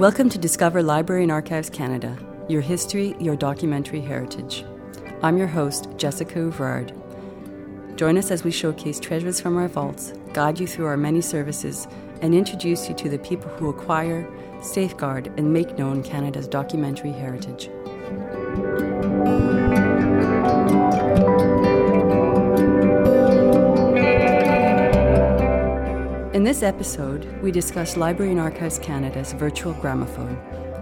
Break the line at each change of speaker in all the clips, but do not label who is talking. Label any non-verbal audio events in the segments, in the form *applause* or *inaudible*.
Welcome to Discover Library and Archives Canada, your history, your documentary heritage. I'm your host, Jessica Ouvrard. Join us as we showcase treasures from our vaults, guide you through our many services, and introduce you to the people who acquire, safeguard, and make known Canada's documentary heritage. In this episode, we discuss Library and Archives Canada's Virtual Gramophone,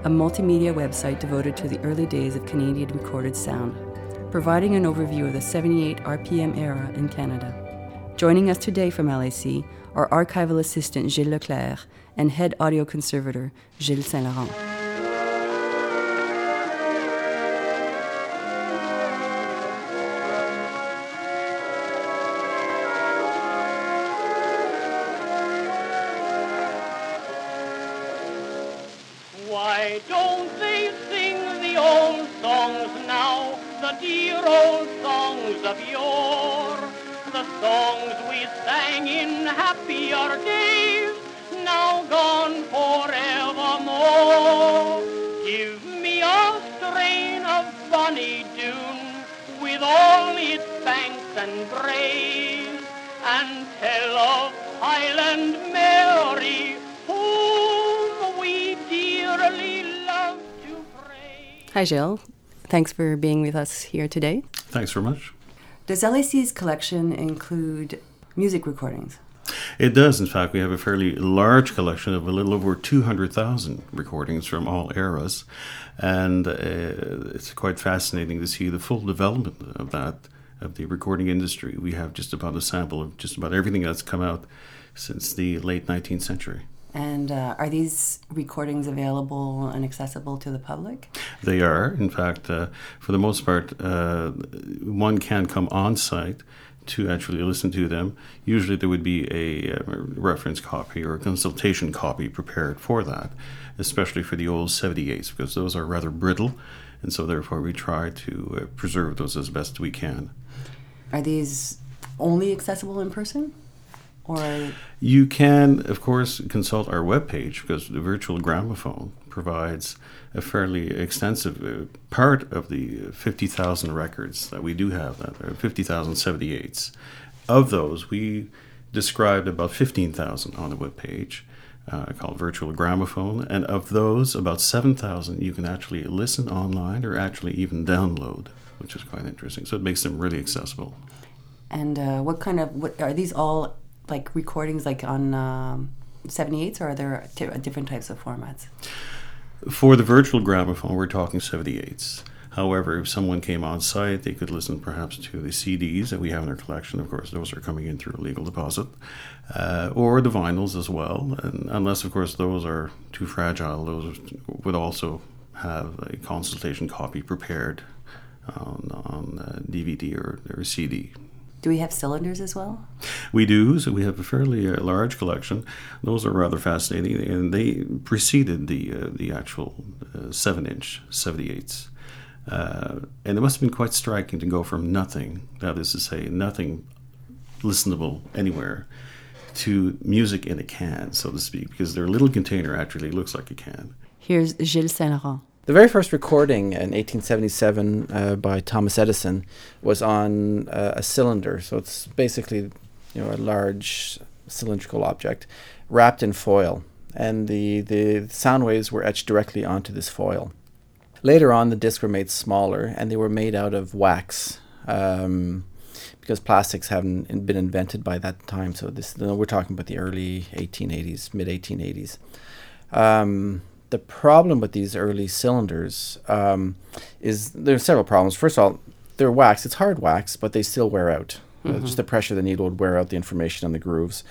a multimedia website devoted to the early days of Canadian recorded sound, providing an overview of the 78 RPM era in Canada. Joining us today from LAC are archival assistant Gilles Leclerc and head audio conservator Gilles Saint Laurent.
Why don't they sing the old songs now, the dear old songs of yore? The songs we sang in happier days, now gone forevermore. Give me a strain of Bonnie Doon with all its banks and braes, and tell of Highland Mary,
Hi, Gilles. Thanks for being with us here today.
Thanks very much.
Does LAC's collection include music recordings?
It does, in fact. We have a fairly large collection of a little over 200,000 recordings from all eras. And uh, it's quite fascinating to see the full development of that, of the recording industry. We have just about a sample of just about everything that's come out since the late 19th century.
And uh, are these recordings available and accessible to the public?
They are, in fact, uh, for the most part, uh, one can come on site to actually listen to them. Usually, there would be a, uh reference copy or a consultation copy prepared for that, especially for the old 78s, because those are rather brittle, and so therefore we try to uh, preserve those as best we can.
Are these only accessible in person? Or
You can, of course, consult our webpage because the virtual gramophone provides a fairly extensive uh, part of the 50,000 records that we do have, that are 50,000 78s. Of those, we described about 15,000 on the webpage. Uh, called virtual gramophone, and of those, about 7,000 you can actually listen online or actually even download, which is quite interesting. So it makes them really accessible.
and uh, what kind of what are these all like recordings like on um, 78s or are there t- different types of formats?
For the virtual gramophone, we're talking 78s. However, if someone came on site, they could listen perhaps to the CDs that we have in our collection. Of course, those are coming in through a legal deposit, uh, or the vinyls as well. And unless, of course, those are too fragile, those would also have a consultation copy prepared on, on DVD or, or CD.
Do we have cylinders as well?
We do. So we have a fairly uh, large collection. Those are rather fascinating, and they preceded the uh, the actual uh, seven inch 78s. Uh, and it must have been quite striking to go from nothing, that is to say, nothing listenable anywhere, to music in a can, so to speak, because their little container actually looks like a can.
Here's Gilles Saint Laurent.
The very first recording in 1877 uh, by Thomas Edison was on uh, a cylinder. So it's basically, you know, a large cylindrical object wrapped in foil, and the the sound waves were etched directly onto this foil. Later on, the discs were made smaller, and they were made out of wax. Um, because plastics haven't been invented by that time, so this we're talking about the early 1880s, mid 1880s. Um, the problem with these early cylinders um, is there are several problems. First of all, they're wax. It's hard wax, but they still wear out. Uh, just the pressure of the needle would wear out the information on the grooves.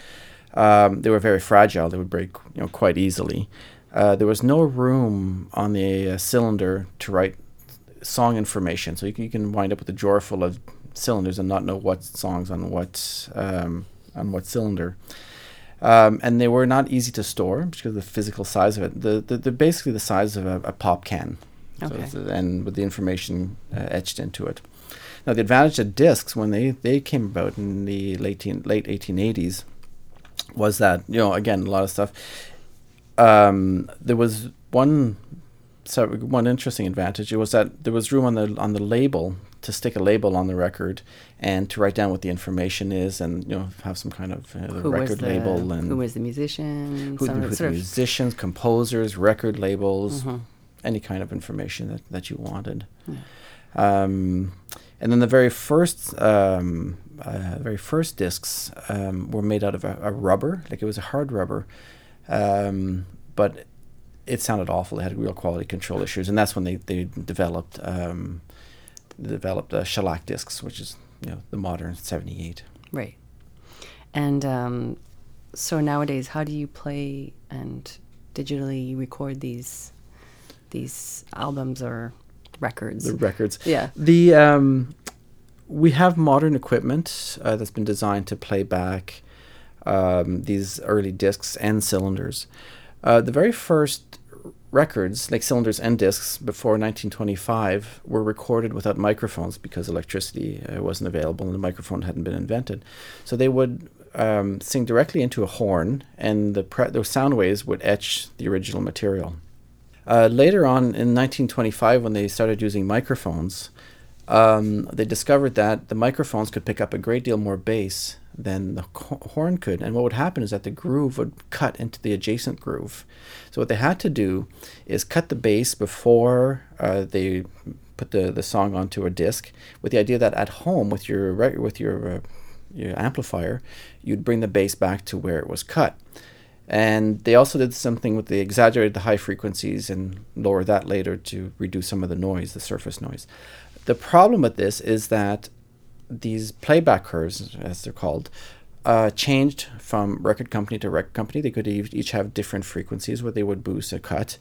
Um, they were very fragile. They would break, you know, quite easily. Uh, there was no room on the uh, cylinder to write song information, so you can, you can wind up with a drawer full of cylinders and not know what songs on what um, on what cylinder. Um, and they were not easy to store because of the physical size of it. The, the, they're basically the size of a, a pop can, So
Okay.
it's- and with the information uh, etched into it. Now, the advantage of discs when they, they came about in the late teen, late 1880s was that you know again a lot of stuff. Um, there was one so one interesting advantage was that there was room on the on the label to stick a label on the record and to write down what the information is and you know have some kind of uh, record
the,
label and
who was the musician?
who,
some
who the
sort of-
musicians, composers, record labels,
Mhm.
any kind of information that, that you wanted. Um, and then the very first, um, uh, very first discs um, were made out of a, a rubber, like it was a hard rubber, um, but it sounded awful. It had real quality control issues, and that's when they they developed um, developed uh, shellac discs, which is you know the modern seventy eight.
Right. And um, so nowadays, how do you play and digitally record these these albums or records?
The records.
yeah.
The um, we have modern equipment uh, that's been designed to play back um, these early discs and cylinders. Uh, the very first records, like cylinders and discs, before 1925, were recorded without microphones because electricity uh, wasn't available and the microphone hadn't been invented. So they would um, sing directly into a horn, and the pre- those sound waves would etch the original material. Uh, later on in 1925, when they started using microphones, um, they discovered that the microphones could pick up a great deal more bass than the horn could. And what would happen is that the groove would cut into the adjacent groove. So what they had to do is cut the bass before uh, they put the, the song onto a disc, with the idea that at home with your with your uh, your amplifier, you'd bring the bass back to where it was cut. And they also did something with the exaggerated the high frequencies and lower that later to reduce some of the noise, the surface noise. The problem with this is that these playback curves, as they're called, uh, changed from record company to record company. They could each have different frequencies where they would boost a cut.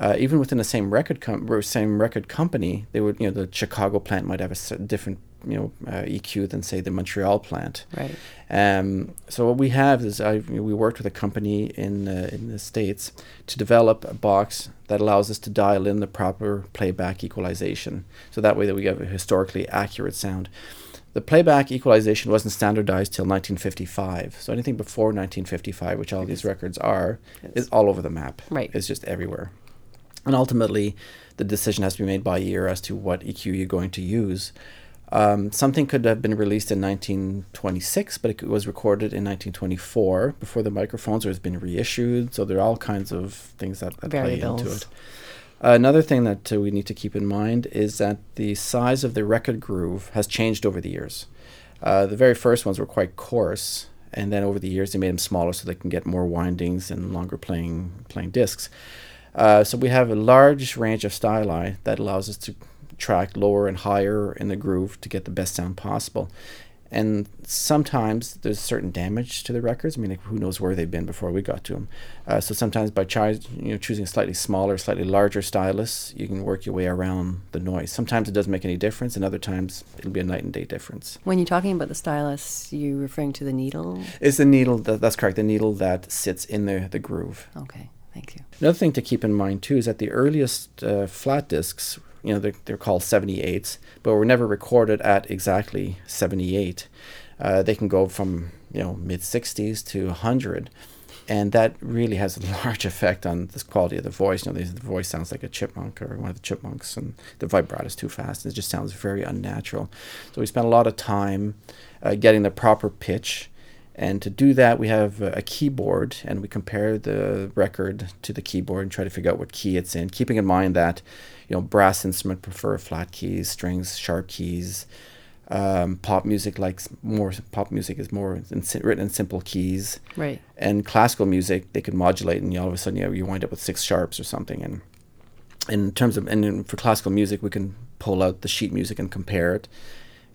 Uh, even within the same record com- same record company, they would you know the Chicago plant might have a different you know uh, EQ than say the Montreal plant.
Right.
Um, so what we have is I, we worked with a company in uh, in the states to develop a box that allows us to dial in the proper playback equalization. So that way that we have a historically accurate sound. The playback equalization wasn't standardized till 1955. So anything before 1955, which all these records are, is all over the map.
Right.
It's just everywhere. And ultimately, the decision has to be made by year as to what EQ you're going to use. Um, something could have been released in 1926, but it was recorded in 1924 before the microphones, or has been reissued. So there are all kinds of things that, that play into it. Another thing that uh, we need to keep in mind is that the size of the record groove has changed over the years. Uh, the very first ones were quite coarse, and then over the years they made them smaller so they can get more windings and longer playing playing discs. Uh, so we have a large range of styli that allows us to track lower and higher in the groove to get the best sound possible. And sometimes there's certain damage to the records. I mean, like, who knows where they've been before we got to them. Uh, so sometimes by you know choosing a slightly smaller, slightly larger stylus, you can work your way around the noise. Sometimes it doesn't make any difference, and other times it'll be a night and day difference.
When you're talking about the stylus, you're referring to the needle?
It's the needle. That, that's correct. The needle that sits in the the groove.
Okay, thank you.
Another thing to keep in mind too is that the earliest uh, flat discs, you know, they're, they're called 78s, but were never recorded at exactly 78. Uh, they can go from you know mid 60s to 100, and that really has a *laughs* large effect on the quality of the voice. You know, the, the voice sounds like a chipmunk or one of the chipmunks, and the vibrato is too fast. And It just sounds very unnatural. So we spent a lot of time uh, getting the proper pitch. And to do that, we have a keyboard and we compare the record to the keyboard and try to figure out what key it's in, keeping in mind that, you know, brass instrument prefer flat keys, strings, sharp keys. Um, pop music likes more, pop music is more in, written in simple keys.
Right.
And classical music, they could modulate and you all of a sudden you, know, you wind up with six sharps or something. And in terms of, and for classical music, we can pull out the sheet music and compare it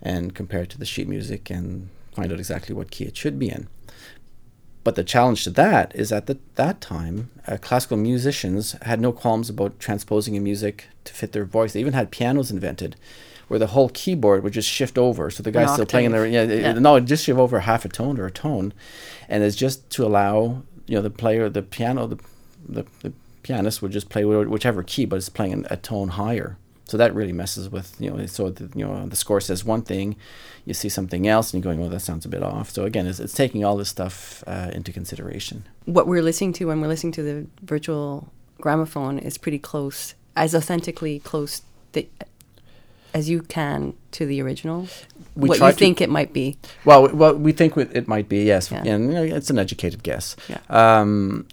and compare it to the sheet music and find out exactly what key it should be in. But the challenge to that is at the, that time, uh, classical musicians had no qualms about transposing a music to fit their voice. They even had pianos invented where the whole keyboard would just shift over. So the guy's still playing in the, yeah, yeah.
Yeah.
no, it'd just shift over half a tone or a tone. And it's just to allow, you know, the player, the piano, the, the, the pianist would just play wh- whichever key, but it's playing a tone higher. So that really messes with you know. So the, you know the score says one thing, you see something else, and you're going, "Well, that sounds a bit off." So again, it's, it's taking all this stuff uh, into consideration.
What we're listening to when we're listening to the virtual gramophone is pretty close, as authentically close th- as you can to the original.
We
what you think it might be.
Well, well, we think it might be yes,
Yeah.
and you know, it's an educated guess.
Yeah.
Um,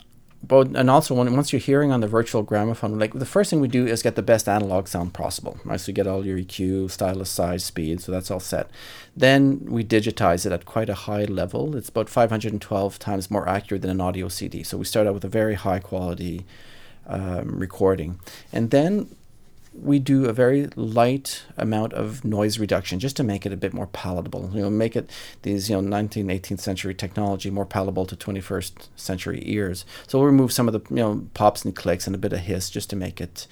but and also when once you're hearing on the virtual gramophone, like the first thing we do is get the best analog sound possible. Right, so you get all your EQ, stylus, size, speed, so that's all set. Then we digitize it at quite a high level. It's about 512 times more accurate than an audio CD. So we start out with a very high quality um, recording, and then we do a very light amount of noise reduction just to make it a bit more palatable. You know, make it these you know 19th, 18th century technology more palatable to 21st century ears. So we'll remove some of the you know pops and clicks and a bit of hiss just to make it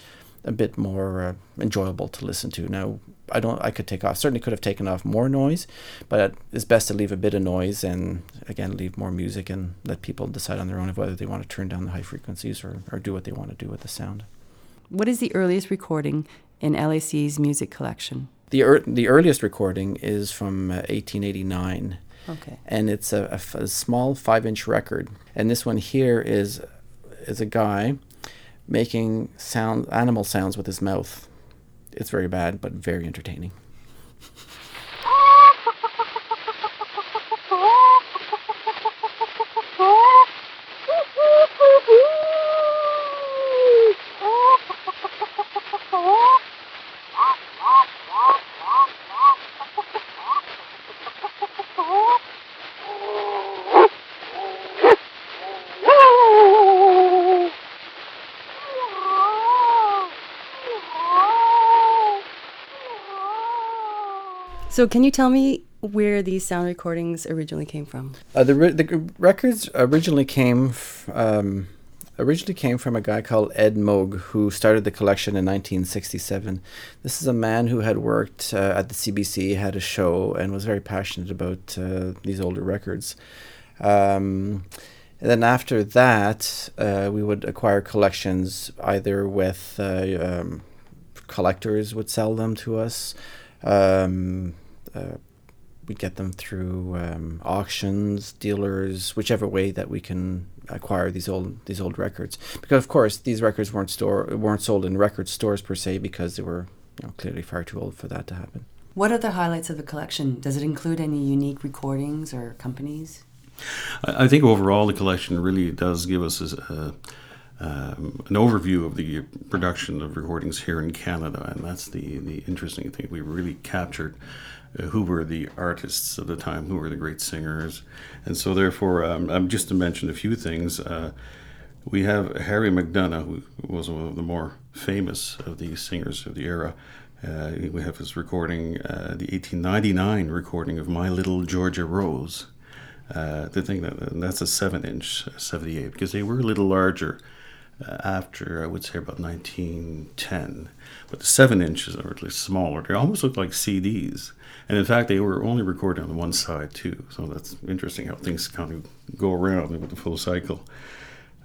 a bit more uh, enjoyable to listen to. Now, I don't. I could take off. Certainly, could have taken off more noise, but it's best to leave a bit of noise and again leave more music and let people decide on their own of whether they want to turn down the high frequencies or, or do what they want to do with the sound.
What is the earliest recording in LAC's music collection?
The ear the earliest recording is from uh, 1889,
Okay.
and it's a, a f- a small five-inch record. And this one here is is a guy making sound animal sounds with his mouth. It's very bad, but very entertaining.
So, can you tell me where these sound recordings originally came from?
Uh, the re- the records originally came f- um, originally came from a guy called Ed Moogk who started the collection in 1967. This is a man who had worked uh, at the CBC, had a show, and was very passionate about uh, these older records. Um, and then after that, uh, we would acquire collections either with uh, um, collectors would sell them to us. Um, uh, we get them through um, auctions, dealers, whichever way that we can acquire these old these old records. Because of course these records weren't store weren't sold in record stores per se because they were you know, clearly far too old for that to happen.
What are the highlights of the collection? Does it include any unique recordings or companies?
I I think overall the collection really does give us a, um, an overview of the production of recordings here in Canada, and that's the, the interesting thing. We really captured uh, who were the artists of the time, who were the great singers, and so therefore, um, um, just to mention a few things, uh, we have Harry McDonough, who was one of the more famous of the singers of the era. Uh, we have his recording, uh, the 1899 recording of My Little Georgia Rose. Uh, the thing that that's a seven inch 78 because they were a little larger uh, after I would say about 1910 but the seven inches are at least smaller they almost look like CDs and in fact they were only recorded on one side too so that's interesting how things kind of go around with the full cycle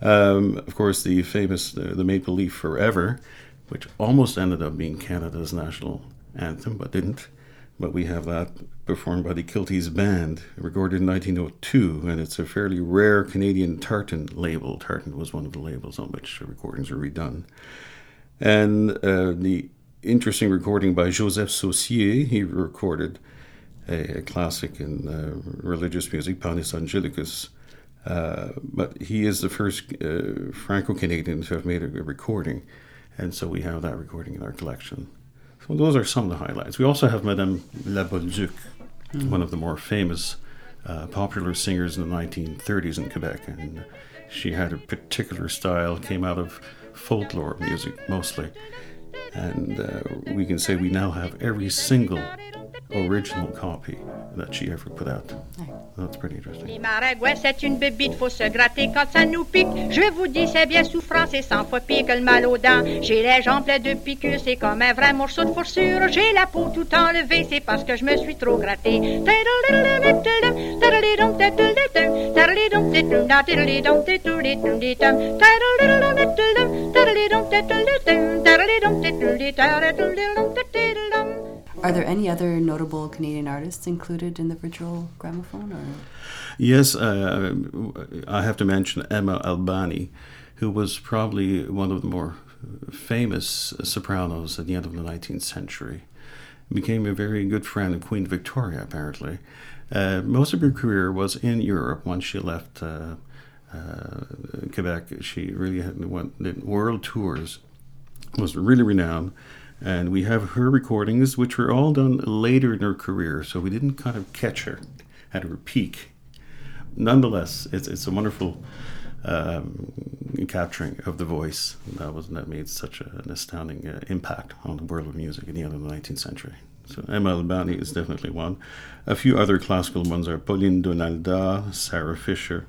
um, of course the famous uh, the Maple Leaf Forever which almost ended up being Canada's national anthem but didn't but we have that performed by the Kilties Band, recorded in 1902, and it's a fairly rare Canadian Tartan label. Tartan was one of the labels on which recordings were redone. And uh, the interesting recording by Joseph Saucier, he recorded a, a classic in uh, religious music, Panis Angelicus. Uh, but he is the first uh, Franco Canadian to have made a, a recording, and so we have that recording in our collection. So those are some of the highlights. We also have Madame La Bolduc, one of the more famous uh, popular singers in the 1930s in Quebec, and she had a particular style, came out of folklore music mostly, and uh, we can say we now have every single original copy that she ever put out. That's pretty interesting.
Les maragouets, c'est une bébite, faut se gratter quand ça nous pique. Je vous dis, c'est bien souffrant, c'est cent fois pire que le mal aux dents. J'ai les jambes pleines de piqûres, c'est comme un vrai morceau de fourrure. J'ai la peau tout enlevée, c'est parce que je me suis trop gratté.
Are there any other notable Canadian artists included in the virtual gramophone? Or
Yes, uh, I have to mention Emma Albani, who was probably one of the more famous sopranos at the end of the 19th century. Became a very good friend of Queen Victoria, apparently. Uh, most of her career was in Europe once she left uh, uh, Quebec. She really had went did world tours, was really renowned. And we have her recordings, which were all done later in her career, so we didn't kind of catch her at her peak. Nonetheless, it's, it's a wonderful um, capturing of the voice. That was that made such an astounding uh, impact on the world of music at the end of the 19th century. So Emma Albani is definitely one. A few other classical ones are Pauline Donalda, Sarah Fischer,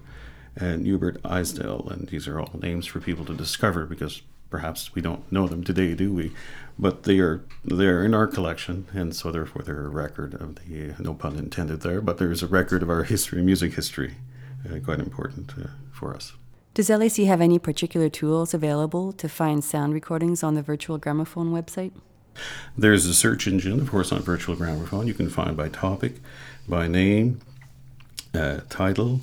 and Hubert Eisdell, and these are all names for people to discover because perhaps we don't know them today, do we? But they are they're in our collection, and so therefore they're a record of the no pun intended there. But there's a record of our history, music history, uh, quite important uh, for us.
Does LAC have any particular tools available to find sound recordings on the Virtual Gramophone website?
There's a search engine, of course, on Virtual Gramophone. You can find by topic, by name, uh, title.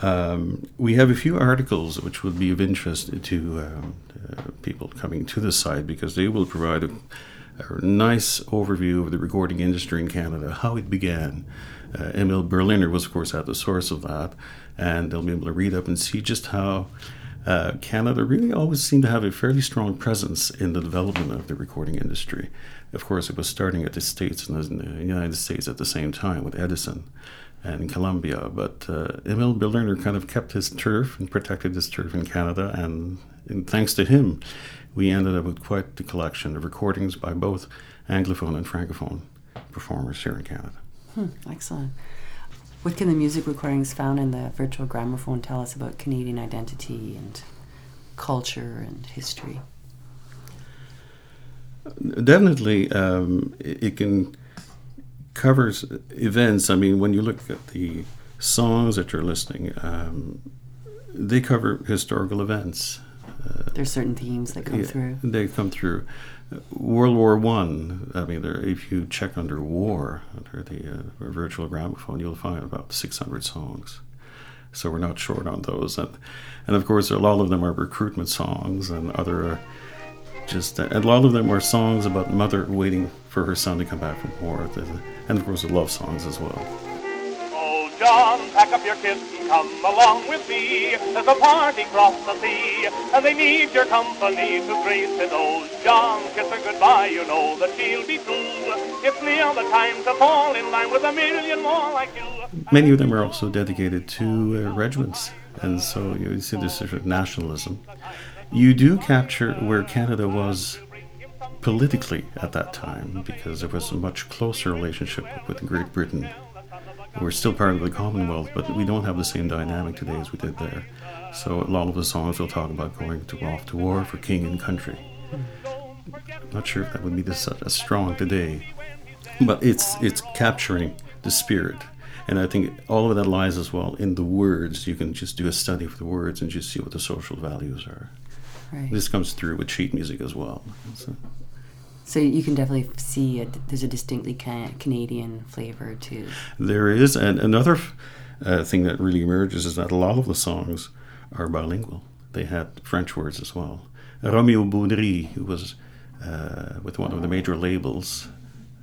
Um, we have a few articles which would be of interest to um, uh, people coming to the site because they will provide a, a, nice overview of the recording industry in Canada, how it began. Uh, Emil Berliner was, of course, at the source of that, and they'll be able to read up and see just how uh, Canada really always seemed to have a fairly strong presence in the development of the recording industry. Of course, it was starting at the States and the United States at the same time with Edison and Columbia, but uh, Emil Berliner kind of kept his turf and protected his turf in Canada, and, and thanks to him, we ended up with quite the collection of recordings by both Anglophone and Francophone performers here in Canada.
Hmm, excellent. What can the music recordings found in the virtual gramophone tell us about Canadian identity and culture and history?
Definitely, um, it, it, can covers events. I mean, when you look at the songs that you're listening, um, they cover historical events.
Uh, There's certain themes that come
yeah,
through.
They come through. World War One. I, I mean, there, if you check under war under the uh, virtual gramophone, you'll find about 600 songs. So we're not short on those, and and of course, a lot of them are recruitment songs, and other uh, just uh, a lot of them are songs about mother waiting for her son to come back from war, and of course, love songs as well.
John, pack up your kids and come along with me. There's a party across the sea, and they need your company to grace it. Oh, John, kiss her goodbye, you know that she'll be true. It's near the time to fall in line with a million more like you.
Many of them are also dedicated to uh, regiments, and so you see this sort of nationalism. You do capture where Canada was politically at that time because there was a much closer relationship with Great Britain we're still part of the Commonwealth, but we don't have the same dynamic today as we did there. So a lot of the songs will talk about going to off to war for king and country. I'm Not sure if that would be this, uh, as strong today, but it's it's capturing the spirit, and I think all of that lies as well in the words. You can just do a study of the words and just see what the social values are. Right. This comes through with sheet music as well. So.
So you can definitely see there's a distinctly Canadian flavor too.
There is, and another uh, thing that really emerges is that a lot of the songs are bilingual. They had French words as well. Romeo Beaudry, who was uh, with one of the major labels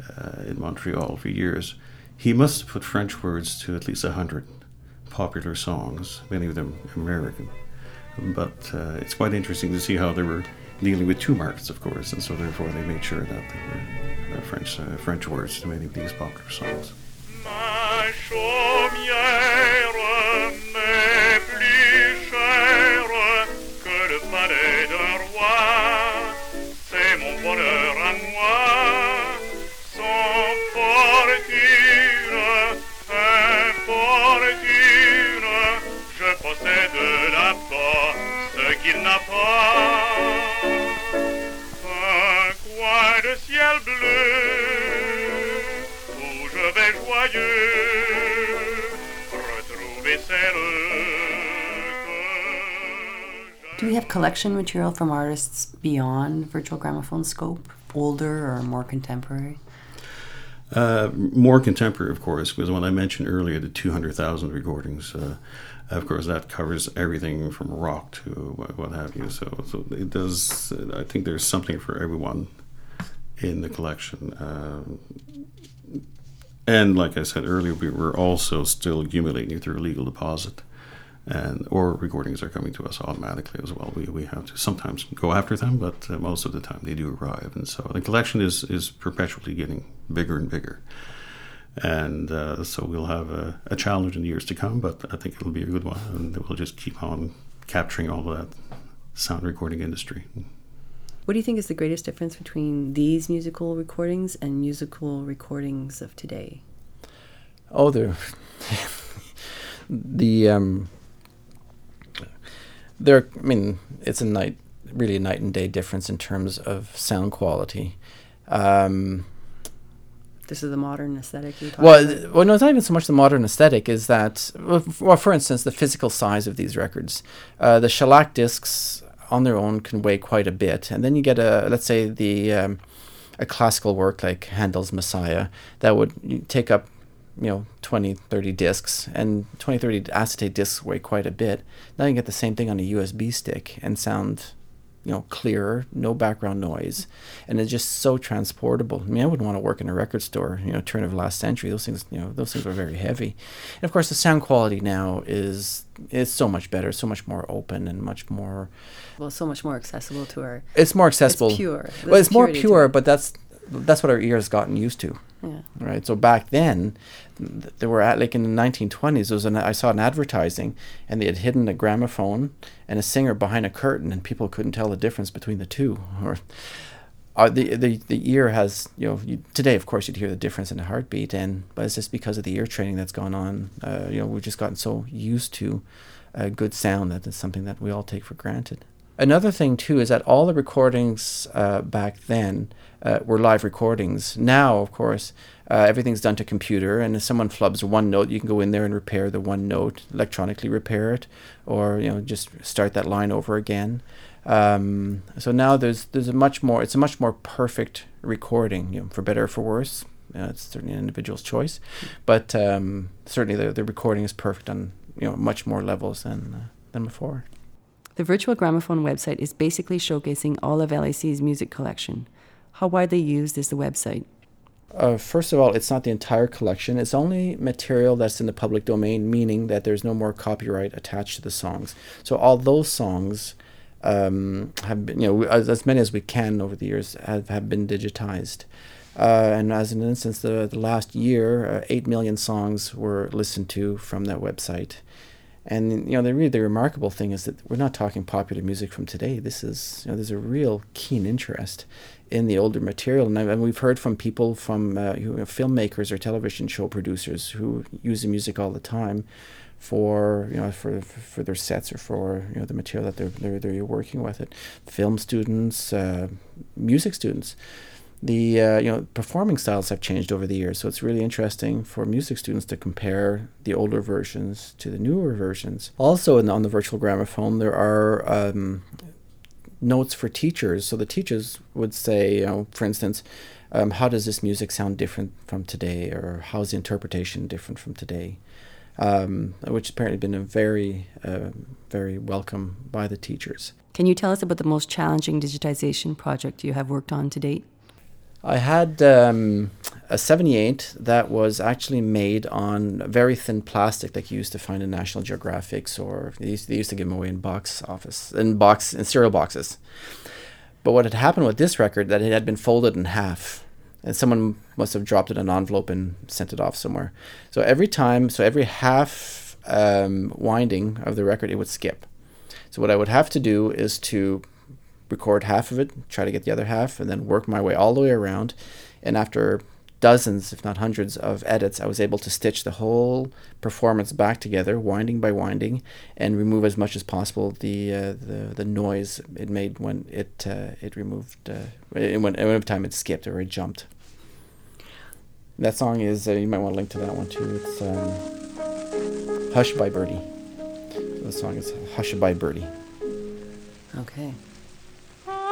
uh, in Montreal for years, he must have put French words to at least a hundred popular songs, many of them American. But uh, it's quite interesting to see how they were dealing with two markets, of course, and so therefore they made sure that there were uh, French uh, French words to many of these popular songs.
qu'il n'a pas.
Do we have collection material from artists beyond virtual gramophone scope, older or more contemporary?
Uh, more contemporary, of course, because when I mentioned earlier the 200,000 recordings, uh, of course, that covers everything from rock to what, what have you. So, so it does. I think there's something for everyone in the collection. Um, and like I said earlier, we were also still accumulating through a legal deposit, and or recordings are coming to us automatically as well. We, we have to sometimes go after them, but uh, most of the time they do arrive, and so the collection is is perpetually getting bigger and bigger. And uh, so we'll have a, a, challenge in the years to come, but I think it'll be a good one, and we'll just keep on capturing all of that sound recording industry.
What do you think is the greatest difference between these musical recordings and musical recordings of today?
Oh, the the um, there. I mean, it's a night, really a night and day difference in terms of sound quality. Um,
this is the modern aesthetic you
well, about? well, no, it's not even so much the modern aesthetic. Is that, well, for instance, the physical size of these records. Uh, the shellac discs on their own can weigh quite a bit, and then you get a, let's say, the um, a classical work like Handel's Messiah that would take up you know 20 30 discs. And 20 30 acetate discs weigh quite a bit. Now you get the same thing on a usb stick and sound you know clearer, no background noise, and it's just so transportable. I mean, I wouldn't want to work in a record store. You know, turn of last century. Those things, you know, those things were very heavy, and of course, the sound quality now is is so much better, so much more open, and much more.
Well, so much more accessible to our.
It's more accessible.
It's pure.
There's well, it's more pure, but that's that's what our ears gotten used to.
Yeah.
Right. So back then, they were at like in the 1920s. There was an I saw an advertising, and they had hidden a gramophone and a singer behind a curtain, and people couldn't tell the difference between the two. *laughs* Or uh, the the the ear has you know you, today, of course, you'd hear the difference in the heartbeat, and but it's just because of the ear training that's gone on. Uh, you know, we've just gotten so used to a good sound that it's something that we all take for granted. Another thing too is that all the recordings uh, back then uh, were live recordings. Now, of course, uh, everything's done to computer, and if someone flubs one note, you can go in there and repair the one note, electronically repair it, or you know just start that line over again. Um, so now there's there's a much more it's a much more perfect recording, you know, for better or for worse. Uh, it's certainly an individual's choice, but um, certainly the the recording is perfect on you know much more levels than uh, than before.
The Virtual Gramophone website is basically showcasing all of LAC's music collection. How widely used is the website?
Uh, first of all, it's not the entire collection. It's only material that's in the public domain, meaning that there's no more copyright attached to the songs. So all those songs um, have been, you know, as, as, many as we can over the years have, have been digitized. Uh, and as an instance, the, the last year, uh, 8 million songs were listened to from that website. And you know, the really the remarkable thing is that we're not talking popular music from today. This is you know, there's a real keen interest in the older material, and, and we've heard from people from uh, filmmakers or television show producers who use the music all the time for you know for for their sets or for you know the material that they're they're, they're working with it. Film students, uh, music students the uh, you know performing styles have changed over the years, so it's really interesting for music students to compare the older versions to the newer versions. Also, in, on the virtual gramophone, there are um, notes for teachers. So the teachers would say, you know, for instance, um, how does this music sound different from today, or how is the interpretation different from today? Um, which apparently been a very, uh, very welcome by the teachers.
Can you tell us about the most challenging digitization project you have worked on to date?
I had um, a 78 that was actually made on very thin plastic that you used to find in National Geographics or they used, they used to give them away in box office in box in cereal boxes. But what had happened with this record that it had been folded in half and someone must have dropped it in an envelope and sent it off somewhere. So every time, so every half um, winding of the record, it would skip. So what I would have to do is to record half of it, try to get the other half, and then work my way all the way around. And after dozens, if not hundreds, of edits, I was able to stitch the whole performance back together, winding by winding, and remove as much as possible the uh, the, the noise it made when it uh, it removed uh, when every time it skipped or it jumped. That song is uh, you might want to link to that one too. It's um, "Hush" by Birdie. The song is "Hush" by Birdie.
Okay.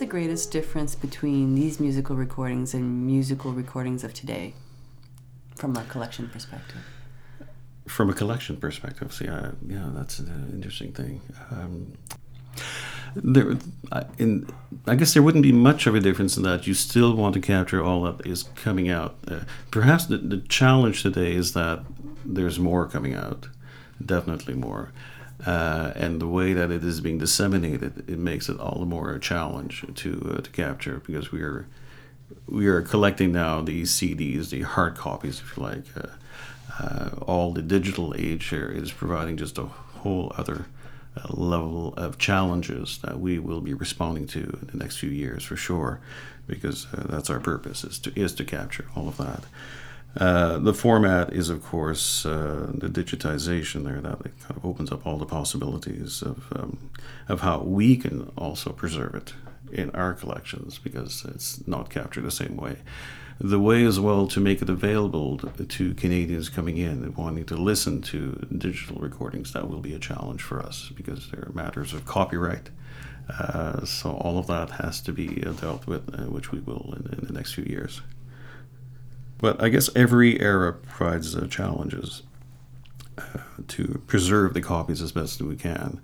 the
greatest difference between these musical recordings and musical recordings of today, from a collection perspective?
From a collection perspective, see, I, yeah, that's an interesting thing. Um, there, I, in, I guess there wouldn't be much of a difference in that you still want to capture all that is coming out. Uh, perhaps the, the challenge today is that there's more coming out, definitely more. Uh, and the way that it is being disseminated, it makes it all the more a challenge to uh, to capture because we are we are collecting now these CDs, the hard copies, if you like. Uh, uh, all the digital age here is providing just a whole other uh, level of challenges that we will be responding to in the next few years for sure, because uh, that's our purpose is to is to capture all of that. Uh, the format is, of course, uh, the digitization there that kind of opens up all the possibilities of um, of how we can also preserve it in our collections because it's not captured the same way. The way as well to make it available to Canadians coming in and wanting to listen to digital recordings that will be a challenge for us because there are matters of copyright. Uh, so all of that has to be uh, dealt with, uh, which we will in, in the next few years. But I guess every era provides uh, challenges uh, to preserve the copies as best we can.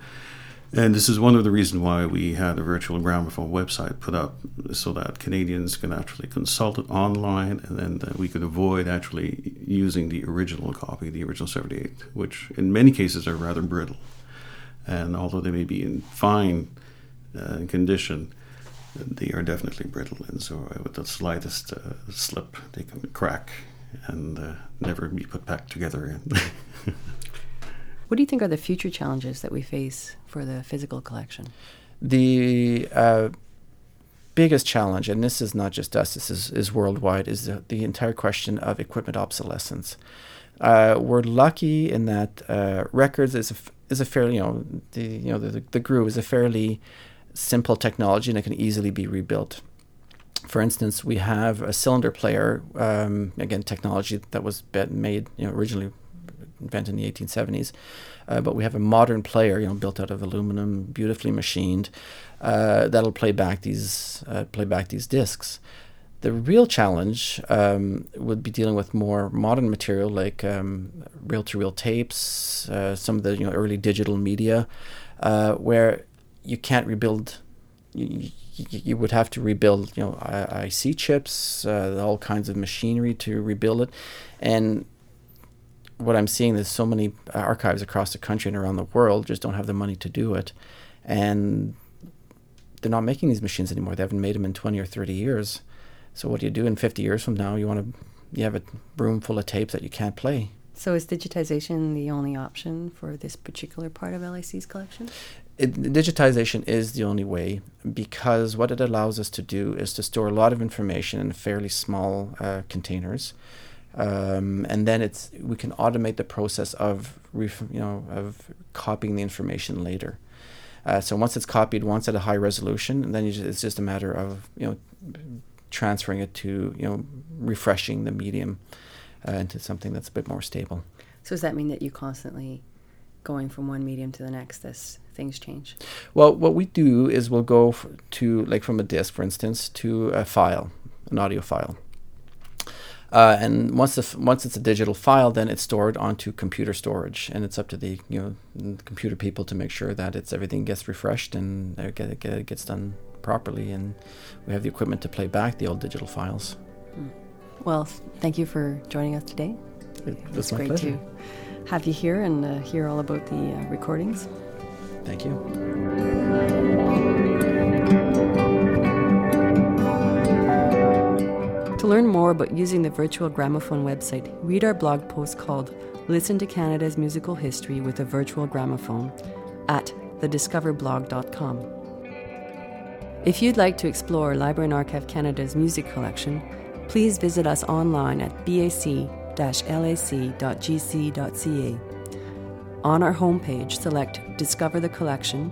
And this is one of the reasons why we had a virtual gramophone website put up so that Canadians can actually consult it online and then we could avoid actually using the original copy, the original 78, which in many cases are rather brittle. And although they may be in fine uh, condition, they are definitely brittle, and so with the slightest uh, slip, they can crack and uh, never be put back together. *laughs*
What do you think are the future challenges that we face for the physical collection?
The uh, biggest challenge, and this is not just us, this is, is worldwide, is the, the entire question of equipment obsolescence. Uh, we're lucky in that uh, records is a, f- is a fairly, you know, the, you know, the, the, the groove is a fairly simple technology and it can easily be rebuilt. For instance, we have a cylinder player, um, again, technology that was made, you know, originally invented in the 1870s. Uh, but we have a modern player, you know, built out of aluminum, beautifully machined, uh, that'll play back these uh, play back these discs. The real challenge um, would be dealing with more modern material like um, reel-to-reel tapes, uh, some of the you know early digital media, uh, where you can't rebuild. You, you would have to rebuild, you know, IC chips, uh, all kinds of machinery to rebuild it, and what I'm seeing is so many archives across the country and around the world just don't have the money to do it, and they're not making these machines anymore. They haven't made them in 20 or 30 years. So what do you do in 50 years from now? You want to you have a room full of tapes that you can't play.
So is digitization the only option for this particular part of LAC's collection?
It, digitization is the only way because what it allows us to do is to store a lot of information in fairly small uh, containers um, and then it's we can automate the process of ref, you know of copying the information later. Uh, so once it's copied once at a high resolution, then just, it's just a matter of you know transferring it to you know refreshing the medium uh, into something that's a bit more stable.
So does that mean that you constantly going from one medium to the next as things change?
Well, what we do is we'll go to like from a disk, for instance, to a file, an audio file. Uh, and once the f- once it's a digital file, then it's stored onto computer storage, and it's up to the you know computer people to make sure that it's everything gets refreshed and it, get, it gets done properly, and we have the equipment to play back the old digital files.
Hmm. Well, thank you for joining us today.
It,
it was great pleasure. to have you here and uh, hear all about the uh, recordings.
Thank you.
To learn more about using the virtual gramophone website, read our blog post called Listen to Canada's musical history with a virtual gramophone at thediscoverblog.com. If you'd like to explore Library and Archive Canada's music collection, please visit us online at bac-lac.gc.ca. On our homepage, select Discover the Collection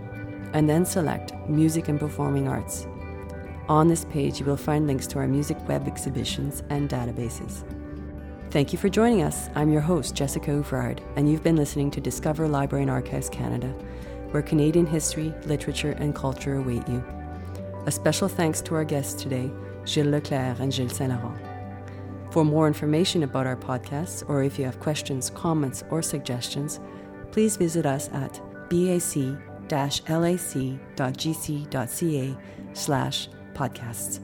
and then select Music and Performing Arts. On this page, you will find links to our music web exhibitions and databases. Thank you for joining us. I'm your host, Jessica Ouvrard, and you've been listening to Discover Library and Archives Canada, where Canadian history, literature, and culture await you. A special thanks to our guests today, Gilles Leclerc and Gilles Saint Laurent. For more information about our podcasts, or if you have questions, comments, or suggestions, please visit us at bac-lac.gc.ca slash podcasts.